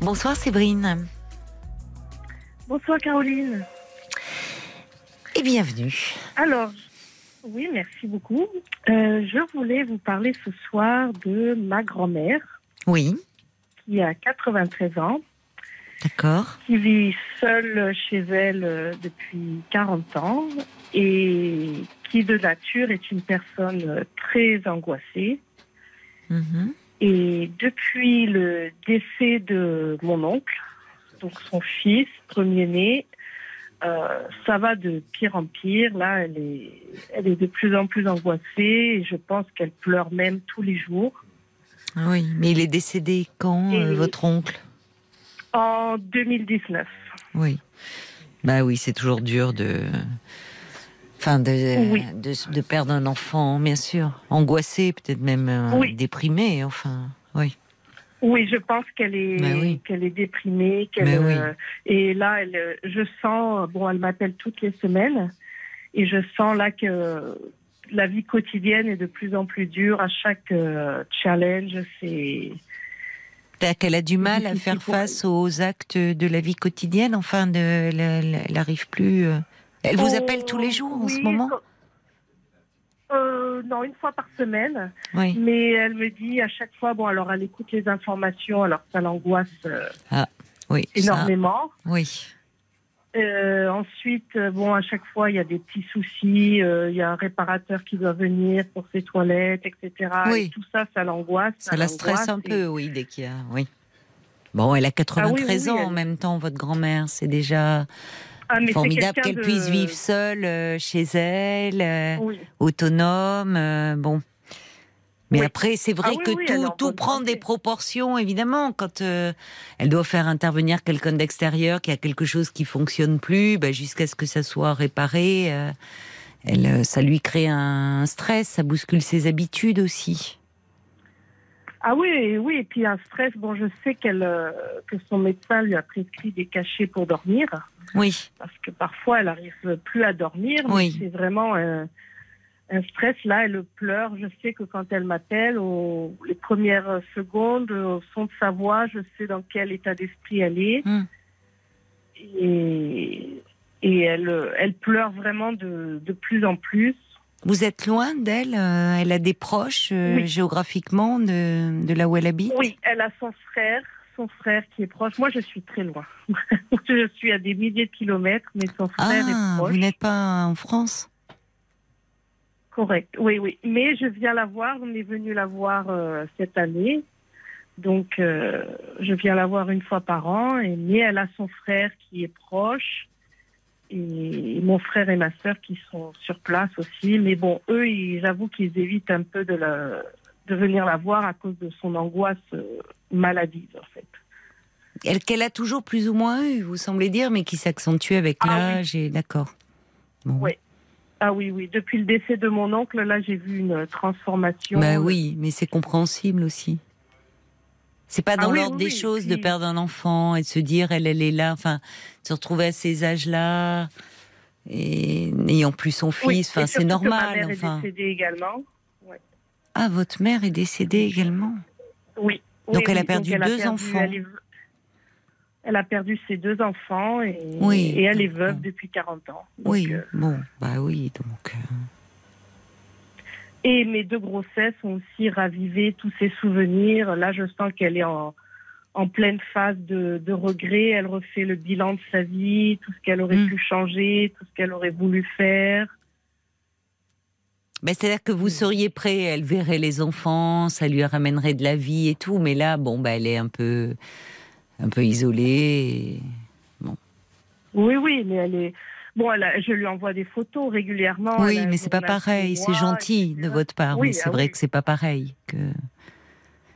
Bonsoir Séverine. Bonsoir Caroline. Et bienvenue. Alors, oui, merci beaucoup. Euh, je voulais vous parler ce soir de ma grand-mère. Oui. Qui a 93 ans. D'accord. Qui vit seule chez elle euh, depuis 40 ans et qui de nature est une personne euh, très angoissée. Mhm. Et depuis le décès de mon oncle, donc son fils, premier-né, euh, ça va de pire en pire. Là, elle est, elle est de plus en plus angoissée et je pense qu'elle pleure même tous les jours. Ah oui, mais il est décédé quand, euh, votre oncle? En 2019. Oui. Bah oui, c'est toujours dur de. Enfin, de, de, de, perdre un enfant, bien sûr. Angoissé, peut-être même euh, déprimé, enfin, oui. Oui, je pense qu'elle est, qu'elle est déprimée. Qu'elle, euh, et là, elle, euh, je sens, bon, elle m'appelle toutes les semaines, et je sens là que la vie quotidienne est de plus en plus dure. À chaque challenge, c'est. Qu'elle a du mal à faire face aux actes de la vie quotidienne. Enfin, de, elle n'arrive plus. Elle vous appelle tous les jours en ce moment euh, non, une fois par semaine. Mais elle me dit à chaque fois, bon, alors elle écoute les informations, alors ça l'angoisse euh, ah, oui, énormément. oui. Euh, ensuite, bon, à chaque fois, il y a des petits soucis. Il y a un réparateur qui doit venir pour ses toilettes, etc. Oui. Et tout ça, ça l'angoisse. Ça, la stresse un peu, oui, dès qu'il y a. Oui. Bon, elle a 93 ah ans en même temps, votre grand-mère. C'est déjà ah, Formidable qu'elle puisse vivre seule euh, chez elle, euh, autonome. Euh, bon. Mais après, c'est vrai ah que tout, tout prend des proportions, évidemment. Quand elle doit faire intervenir quelqu'un d'extérieur qui a quelque chose qui fonctionne plus, bah, jusqu'à ce que ça soit réparé, elle, ça lui crée un stress, ça bouscule ses habitudes aussi. Ah oui, oui, et puis un stress. Bon, je sais qu'elle, que son médecin lui a prescrit des cachets pour dormir. Oui. Parce que parfois, elle n'arrive plus à dormir. Oui. C'est vraiment un, stress. Là, elle pleure. Je sais que quand elle m'appelle, les premières secondes, au son de sa voix, je sais dans quel état d'esprit elle est. Hmm. Et, et elle, elle pleure vraiment de, de plus en plus. Vous êtes loin d'elle euh, Elle a des proches euh, géographiquement de, de là où elle habite? Oui, elle a son frère son frère qui est proche. Moi, je suis très loin. je suis à des milliers de kilomètres, mais son frère est ah, proche. Vous n'êtes pas en France? Correct, oui, oui. Mais je viens la voir, on est venu la voir euh, cette année. Donc, euh, je viens la voir une fois par an. Et, mais elle a son frère qui est proche. Et mon frère et ma sœur qui sont sur place aussi. Mais bon, eux, j'avoue qu'ils évitent un peu de, la, de venir la voir à cause de son angoisse euh, maladive, en fait. Elle qu'elle a toujours plus ou moins eu, vous semblez dire, mais qui s'accentue avec ah l'âge et d'accord. Oui. Ah oui, oui. Depuis le décès de mon oncle, là, j'ai vu une transformation. Bah oui, mais c'est compréhensible aussi. C'est pas ah dans l'ordre des choses de perdre un enfant et de se dire elle, elle est là, enfin, de se retrouver à ces âges-là et n'ayant plus son fils, enfin, c'est normal. ma enfin. est décédée également. Ah, votre mère est décédée également? Oui. Donc elle a perdu deux enfants. Elle, a perdu ses deux enfants et, et elle est veuve depuis 40 ans. oui, euh, bon, bah oui, donc. Euh. Et mes deux grossesses ont aussi ravivé tous ces souvenirs. Là, je sens qu'elle est en, en pleine phase de, de, regret. Elle refait le bilan de sa vie, tout ce qu'elle aurait mm. pu changer, tout ce qu'elle aurait voulu faire. Ben, C'est-à-dire que vous seriez prêt, elle verrait les enfants, ça lui ramènerait de la vie et tout, mais là, bon, ben, elle est un peu, un peu isolée. Bon. Oui, oui, mais elle est. Bon, je lui envoie des photos régulièrement. Oui, mais c'est pas pareil. C'est gentil de votre part, oui, mais c'est ah vrai que c'est pas pareil. Que...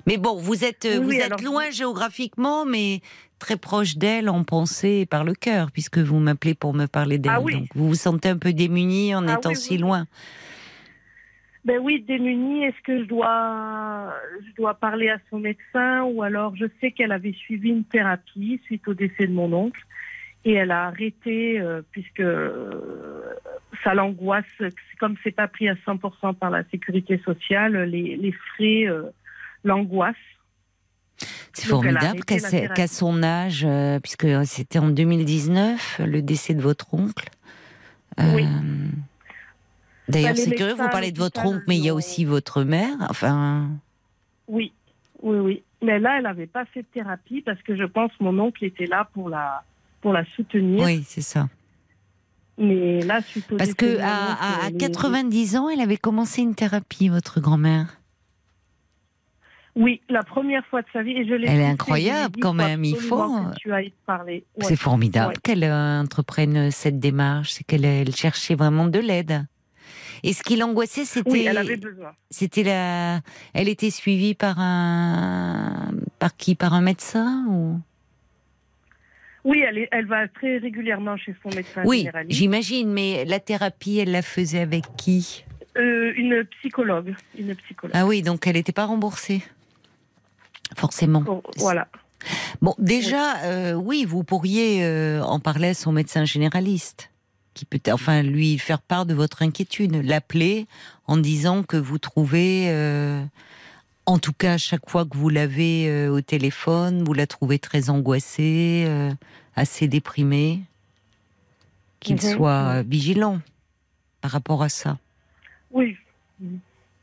Mais bon, vous êtes, vous êtes loin géographiquement, mais très proche d'elle en pensée et par le cœur, puisque vous m'appelez pour me parler d'elle. Ah Donc vous vous sentez un peu démuni en ah étant si loin. Ben oui, démunie. Est-ce que je dois, je dois parler à son médecin ou alors je sais qu'elle avait suivi une thérapie suite au décès de mon oncle et elle a arrêté euh, puisque euh, ça l'angoisse. Comme c'est pas pris à 100% par la sécurité sociale, les, les frais euh, l'angoissent. C'est formidable qu'à son âge, euh, puisque c'était en 2019, le décès de votre oncle. oui. D'ailleurs, c'est curieux, vous parlez de votre oncle, mais il y a aussi votre mère. Enfin. Oui, oui, oui. Mais là, elle n'avait pas fait de thérapie parce que je pense que mon oncle était là pour la, pour la soutenir. Oui, c'est ça. Mais là, Parce que à, 90 ans, elle avait commencé une thérapie, votre grand-mère. Oui, la première fois de sa vie. Et je Elle est incroyable quand même, il faut. C'est formidable qu'elle entreprenne cette démarche, c'est qu'elle cherchait vraiment de l'aide. Et ce qui l'angoissait, c'était. Oui, elle avait besoin. C'était la. Elle était suivie par un. Par qui? Par un médecin ou? Oui, elle, elle va très régulièrement chez son médecin oui, j'imagine, mais la thérapie, elle la faisait avec qui? Euh, une psychologue. Une psychologue. Ah oui, donc elle n'était pas remboursée. Forcément. voilà. Bon, déjà, oui, euh, oui vous pourriez euh, en parler à son médecin généraliste qui peut, enfin, lui faire part de votre inquiétude, l'appeler en disant que vous trouvez, en tout cas, chaque fois que vous l'avez euh, au téléphone, vous la trouvez très angoissée, euh, assez déprimée, qu'il mhm. soit vigilant par rapport à ça. Oui,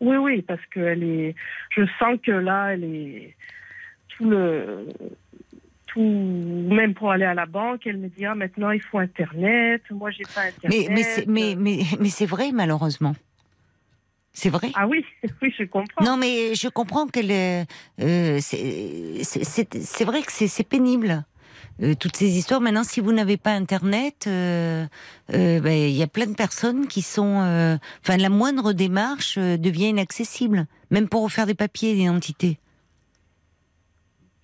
oui, oui, parce que elle est, je sens que là, elle est tout le tout, même pour aller à la banque, elle me dit ah, maintenant il faut Internet. Moi, j'ai pas Internet. Mais, mais, mais, mais, c'est vrai, malheureusement. C'est vrai? Ah oui, oui, je comprends. Non, mais je comprends qu'elle. Euh, c'est vrai que c'est pénible. Euh, toutes ces histoires. Maintenant, si vous n'avez pas Internet, euh, ben, il y a plein de personnes qui sont. Enfin, la moindre démarche devient inaccessible, même pour refaire des papiers d'identité.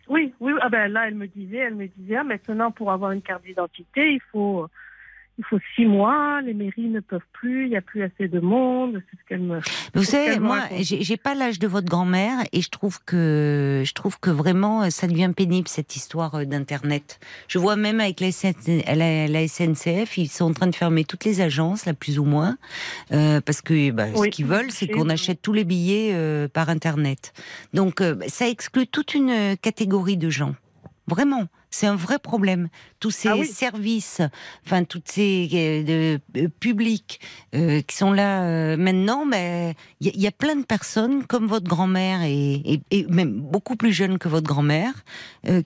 Oui, oui. Ah ben là, elle me disait, elle me disait, ah, maintenant pour avoir une carte d'identité, il faut il faut six mois, les mairies ne peuvent plus, il n'y a plus assez de monde. C'est ce qu'elle me. Vous savez, moi, j'ai pas l'âge de votre grand-mère et je trouve que je trouve que vraiment ça devient pénible cette histoire euh, d'internet. Je vois même avec la, SNCF, ils sont en train de fermer toutes les agences, là plus ou moins, euh, parce que bah, ce qu'ils veulent, c'est qu'on achète tous les billets euh, par internet. Donc ça exclut toute une catégorie de gens. Vraiment, c'est un vrai problème. Tous ces ah services, enfin toutes ces euh, euh, publics euh, qui sont là maintenant, mais il y, a plein de personnes comme votre grand-mère et, même beaucoup plus jeunes que votre grand-mère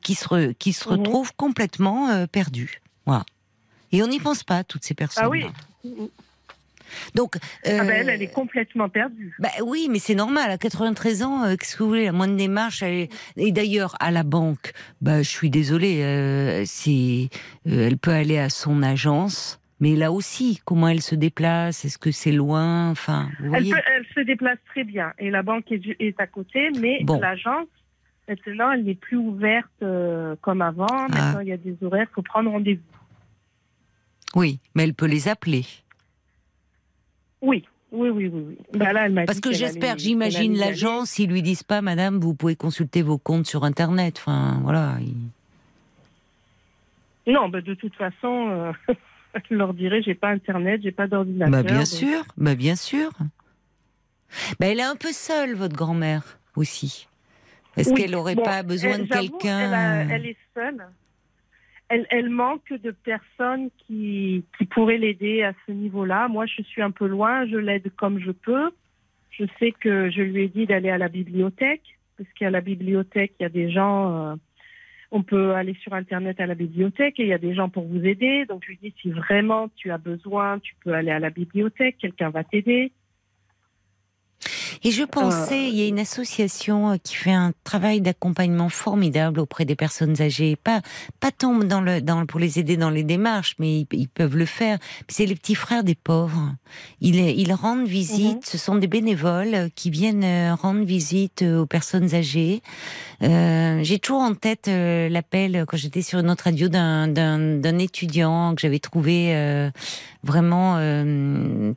qui se qui se mhm. retrouvent complètement perdus. Voilà. Et on n'y pense pas toutes ces personnes. Ah oui. Donc, ah ben elle, elle est complètement perdue. Bah oui, mais c'est normal. À 93 ans, euh, qu'est-ce que vous voulez La moindre démarche. Et d'ailleurs, à la banque, bah, je suis désolée. Euh, c'est, euh, elle peut aller à son agence. Mais là aussi, comment elle se déplace Est-ce que c'est loin Enfin, vous elle, elle, se déplace très bien et la banque est, est à côté, mais l'agence, maintenant, elle n'est plus ouverte comme avant. Ah. Maintenant, il y a des horaires, il faut prendre rendez-vous. Oui, mais elle peut les appeler. Oui, oui, oui, oui. Bah Parce que j'espère, j'imagine l'agence, s'ils lui disent pas, Madame, vous pouvez consulter vos comptes sur Internet. Enfin, voilà. Non, bah, de toute façon, euh, je leur dirais, j'ai pas Internet, j'ai pas d'ordinateur. Bah, bien sûr, bah, bien sûr. Bah, elle est un peu seule, votre grand-mère aussi. Est-ce qu'elle n'aurait pas besoin de quelqu'un elle, elle, est seule elle, manque de personnes qui, qui pourraient l'aider à ce niveau-là. Moi, je suis un peu loin, je l'aide comme je peux. Je sais que je lui ai dit d'aller à la bibliothèque, parce qu'à la bibliothèque, il y a des gens, euh, on peut aller sur Internet à la bibliothèque et il y a des gens pour vous aider. Donc, je lui dis, si vraiment tu as besoin, tu peux aller à la bibliothèque, quelqu'un va t'aider. Et je pensais, il y a une association euh, qui fait un travail d'accompagnement formidable auprès des personnes âgées. Pas, pas tant dans le, dans, pour les aider dans les démarches, mais ils, peuvent le faire. C'est les petits frères des pauvres. Ils, ils rendent visite. Mhm. Ce sont des bénévoles qui viennent euh, rendre visite aux personnes âgées. Euh, J'ai toujours en tête euh, l'appel quand j'étais sur une autre radio d'un étudiant que j'avais trouvé euh, vraiment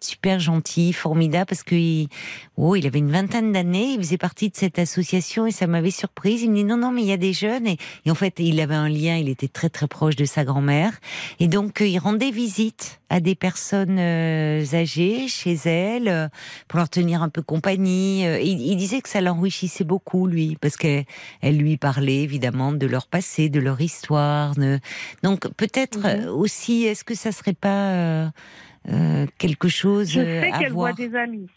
super gentil, formidable, parce qu'il oh, il avait une vingtaine d'années, il faisait partie de cette association et ça m'avait surprise. Il me dit non, non, mais il y a des jeunes. Et, en fait, il avait un lien, il était très très proche de sa grand-mère. Et donc, il rendait visite à des personnes âgées chez elle pour leur tenir un peu compagnie. Il, il disait que ça l'enrichissait beaucoup, lui, parce qu'elle lui parlait évidemment de leur passé, de leur histoire. Donc, peut-être mhm. aussi, est-ce que ça serait pas euh, quelque chose Je sais qu'elle voit des amis.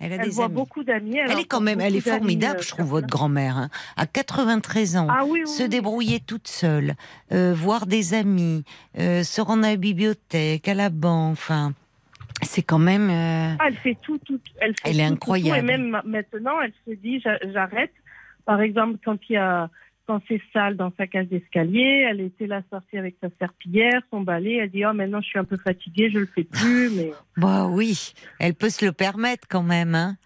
Elle, a voit beaucoup d'amis. Elle, est quand même, elle est formidable, je trouve, votre grand-mère. Hein. À 93 ans, ah se débrouiller toute seule, euh, voir des amis, euh, se rendre à la bibliothèque, à la banque, enfin, c'est quand même. Ah, elle fait tout, tout. Elle, fait elle est incroyable. et même maintenant, elle se dit, j'arrête. Par exemple, quand il y a dans ses salles, dans sa cage d'escalier. Elle était là sortie avec sa serpillière, son balai. Elle dit Oh, maintenant je suis un peu fatiguée, je le fais plus. Mais... Bah oui, elle peut se le permettre quand même. Hein.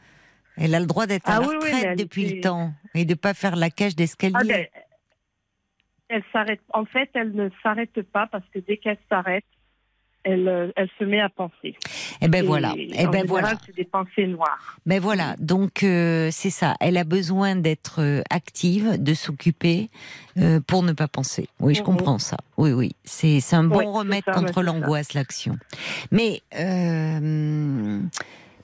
Elle a le droit d'être à ah la retraite depuis le temps et de pas faire la cage d'escalier. Ah ben, elle s'arrête. En fait, elle ne s'arrête pas parce que dès qu'elle s'arrête, elle, euh, elle, se met à penser. Eh ben voilà. Eh ben voilà. C'est des pensées noires. Mais ben voilà. Donc euh, c'est ça. Elle a besoin d'être euh, active, de s'occuper pour ne pas penser. Oui, je mhm. comprends ça. Oui, oui. C'est un bon remède contre l'angoisse, l'action. Mais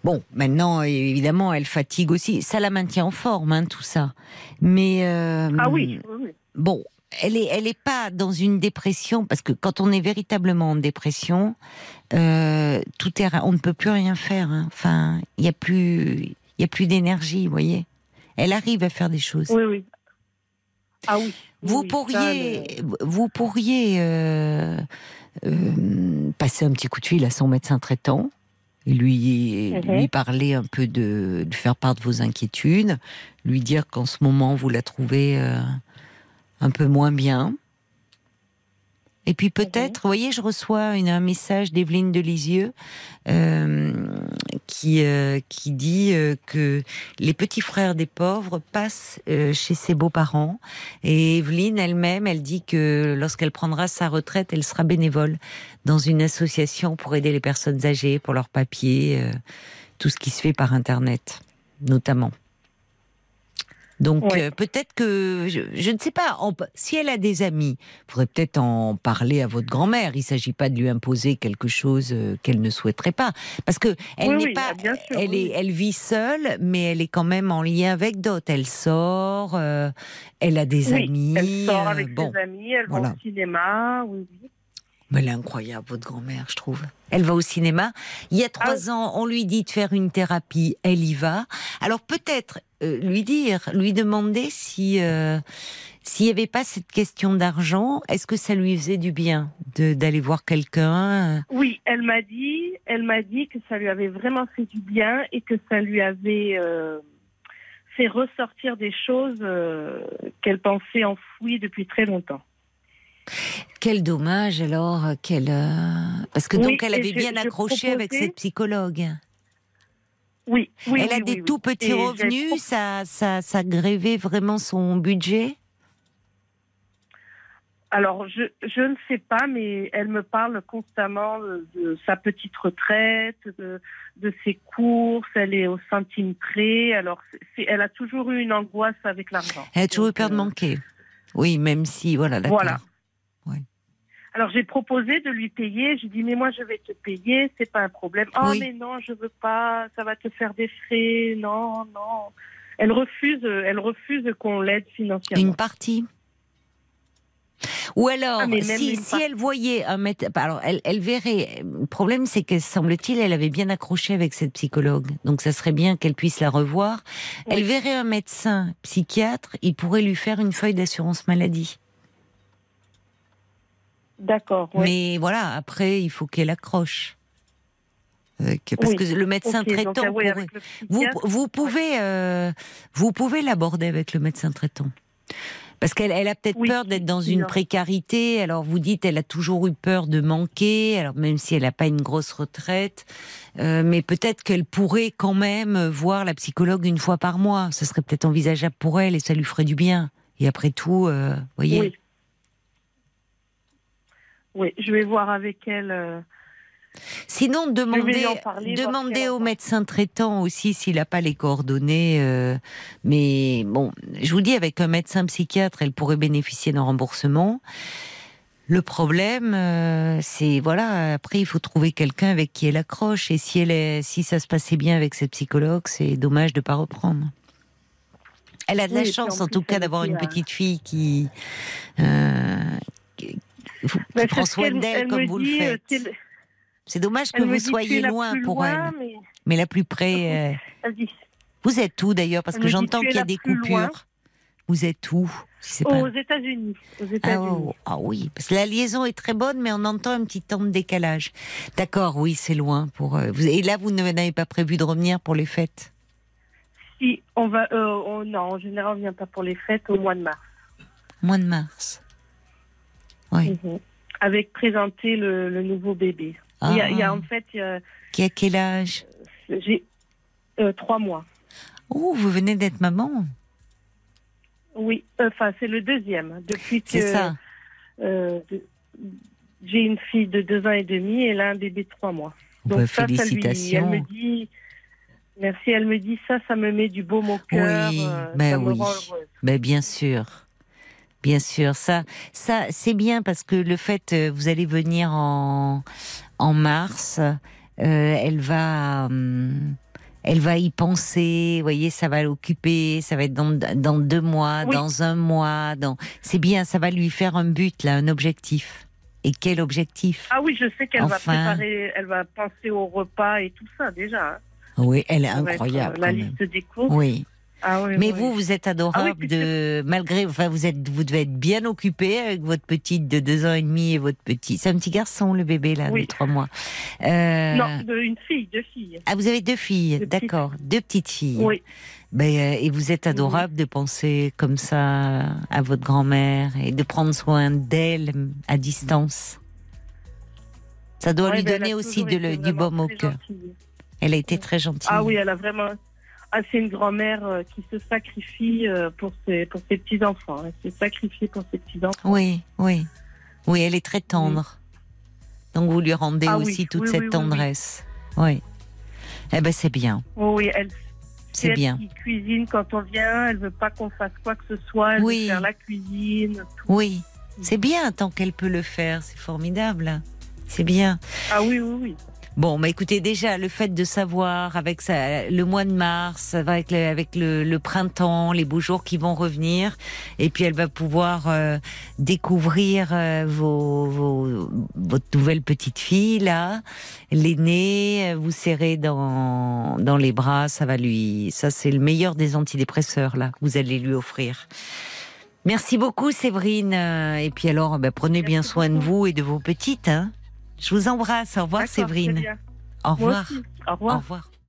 Bon, maintenant, évidemment, elle fatigue aussi. Ça la maintient en forme, hein, tout ça. Mais ah oui, oui. Bon, elle est, elle est pas dans une dépression parce que quand on est véritablement en dépression, euh, tout est, on ne peut plus rien faire. Hein. Enfin, il y a plus, il y a plus d'énergie, vous voyez. Elle arrive à faire des choses. Oui, oui. Ah oui. Vous pourriez, vous pourriez euh, euh, passer un petit coup de fil à son médecin traitant et lui, mhm. lui parler un peu de, de, faire part de vos inquiétudes, lui dire qu'en ce moment vous la trouvez un peu moins bien. Et puis peut-être, vous voyez, je reçois une, un message d'Evelyne de Lisieux euh, qui, euh, qui dit euh, que les petits frères des pauvres passent chez ses beaux-parents. Et Evelyne elle-même, elle dit que lorsqu'elle prendra sa retraite, elle sera bénévole dans une association pour aider les personnes âgées, pour leurs papiers, tout ce qui se fait par Internet, notamment. Donc euh, peut-être que je, ne sais pas. si elle a des amis, faudrait peut-être en parler à votre grand-mère. Il ne s'agit pas de lui imposer quelque chose euh, qu'elle ne souhaiterait pas, parce que elle n'est pas, elle est, elle vit seule, mais elle est quand même en lien avec d'autres. Elle sort, euh, elle a des amis. Elle sort avec ses amis, elle va au cinéma. Oui, mais elle est incroyable, votre grand-mère, je trouve. Elle va au cinéma. Il y a trois ah ans, on lui dit de faire une thérapie, elle y va. Alors peut-être euh, lui dire, lui demander si euh, s'il n'y avait pas cette question d'argent, est-ce que ça lui faisait du bien d'aller voir quelqu'un Oui, elle m'a dit, elle m'a dit que ça lui avait vraiment fait du bien et que ça lui avait euh, fait ressortir des choses qu'elle pensait enfouies depuis très longtemps. Quel dommage alors, quelle parce que donc elle avait bien accroché avec cette psychologue. Oui, oui. Elle a des tout petits revenus, ça, ça, ça grévait vraiment son budget? Alors, je, je ne sais pas, mais elle me parle constamment de, sa petite retraite, de, de, ses courses, elle est au centime près. Alors, elle a toujours eu une angoisse avec l'argent. Elle a toujours eu peur de euh, manquer. Oui, même si, voilà, d'accord. Voilà. Alors j'ai proposé de lui payer. J'ai dit mais moi je vais te payer, c'est pas un problème. Oh mais non, je veux pas, ça va te faire des frais. Non, non. Elle refuse, elle refuse qu'on l'aide financièrement. Une partie. Ou alors, ah, si, si elle voyait un médecin, alors elle, elle verrait. Le problème, c'est que semble-t-il, elle avait bien accroché avec cette psychologue. Donc, ça serait bien qu'elle puisse la revoir. Elle verrait un médecin psychiatre, il pourrait lui faire une feuille d'assurance maladie. D'accord. Mais voilà, après, il faut qu'elle accroche. Euh, parce que le médecin traitant, vous, vous, pouvez, euh, vous pouvez l'aborder avec le médecin traitant. Parce qu'elle elle a peut-être peur d'être dans une précarité. Alors vous dites, elle a toujours eu peur de manquer. Alors même si elle n'a pas une grosse retraite, euh, mais peut-être qu'elle pourrait quand même voir la psychologue une fois par mois. Ce serait peut-être envisageable pour elle et ça lui ferait du bien. Et après tout, vous voyez. Oui, je vais voir avec elle. Euh, Sinon, demandez, demandez au médecin traitant aussi s'il n'a pas les coordonnées. Euh, mais bon, je vous dis, avec un médecin psychiatre, elle pourrait bénéficier d'un remboursement. Le problème, euh, c'est voilà. Après, il faut trouver quelqu'un avec qui elle accroche. Et si elle est, si ça se passait bien avec cette psychologue, c'est dommage de pas reprendre. Elle a de la chance, en, tout cas, d'avoir une petite fille qui, euh, qui, prend soin d'elle comme vous le faites. C'est dommage que vous soyez loin pour elle. Mais... la plus près. Euh, vous êtes où d'ailleurs? Parce que j'entends qu'il y a des coupures. Vous êtes où Aux États-Unis. ah, oh, ah, oui, parce que la liaison est très bonne, mais on entend un petit temps de décalage. D'accord, oui, c'est loin. Pour, euh, Et là, vous n'avez pas prévu de revenir pour les fêtes? Si, on va. Euh, non, en général, on ne vient pas pour les fêtes au mois de mars. Mois de mars. Oui. Mhm. Avec présenter le nouveau bébé. Il, y a, ah. en fait. Qui a quel âge? J'ai euh, trois mois. Oh, vous venez d'être maman Oui, enfin, c'est le deuxième. Depuis que. C'est ça. Euh, j'ai une fille de deux ans et demi et là un bébé de trois mois. Donc, ça, félicitations. elle me dit. Merci, elle me dit ça, ça me met du baume au cœur. Oui, euh, mais oui. Mais bien sûr. Bien sûr, ça, ça c'est bien parce que le fait, vous allez venir en, en mars, euh, elle va. Hum, elle va y penser, vous voyez, ça va l'occuper, ça va être dans, dans deux mois, dans un mois, dans... c'est bien, ça va lui faire un but, là, un objectif. Et quel objectif? Ah oui, je sais qu'elle va préparer, elle va penser au repas et tout ça déjà. Oui, elle est incroyable. la liste des cours. Oui. Ah mais vous, vous êtes adorable ah de malgré, enfin, vous êtes, vous devez être bien occupé avec votre petite de deux ans et demi et votre petit. C'est un petit garçon, le bébé là, de trois mois. Euh... Non, de, une fille, deux filles. Ah, vous avez deux filles, d'accord, deux petites filles. Oui. Ben, euh, et vous êtes adorable de penser comme ça à votre grand-mère et de prendre soin d'elle à distance. Ça doit lui ben, donner aussi de, du baume au cœur. Elle a été très gentille. Ah oui, elle a vraiment ah, c'est une grand-mère euh, qui se sacrifie euh, pour ses, pour ses petits-enfants. Elle s'est sacrifiée pour ses petits-enfants. Oui, oui. Oui, elle est très tendre. Donc vous lui rendez ah aussi toute cette tendresse. Oui. Eh ben c'est bien. Oui, elle. C'est bien. Elle cuisine quand on vient. Elle veut pas qu'on fasse quoi que ce soit. Elle oui. veut faire la cuisine. Oui, c'est bien tant qu'elle peut le faire. C'est formidable. C'est bien. Ah oui, oui, oui. Bon, bah écoutez, déjà le fait de savoir avec ça, le mois de mars, avec, le, avec le, printemps, les beaux jours qui vont revenir, et puis elle va pouvoir euh, découvrir euh, vos, vos, votre nouvelle petite fille là, l'aînée, vous serrez dans dans les bras, ça va lui, ça c'est le meilleur des antidépresseurs là, que vous allez lui offrir. Merci beaucoup Séverine, et puis alors, bah, prenez bien soin de vous et de vos petites. Hein. Je vous embrasse. Au revoir, Séverine. Au revoir. Au revoir. Au revoir.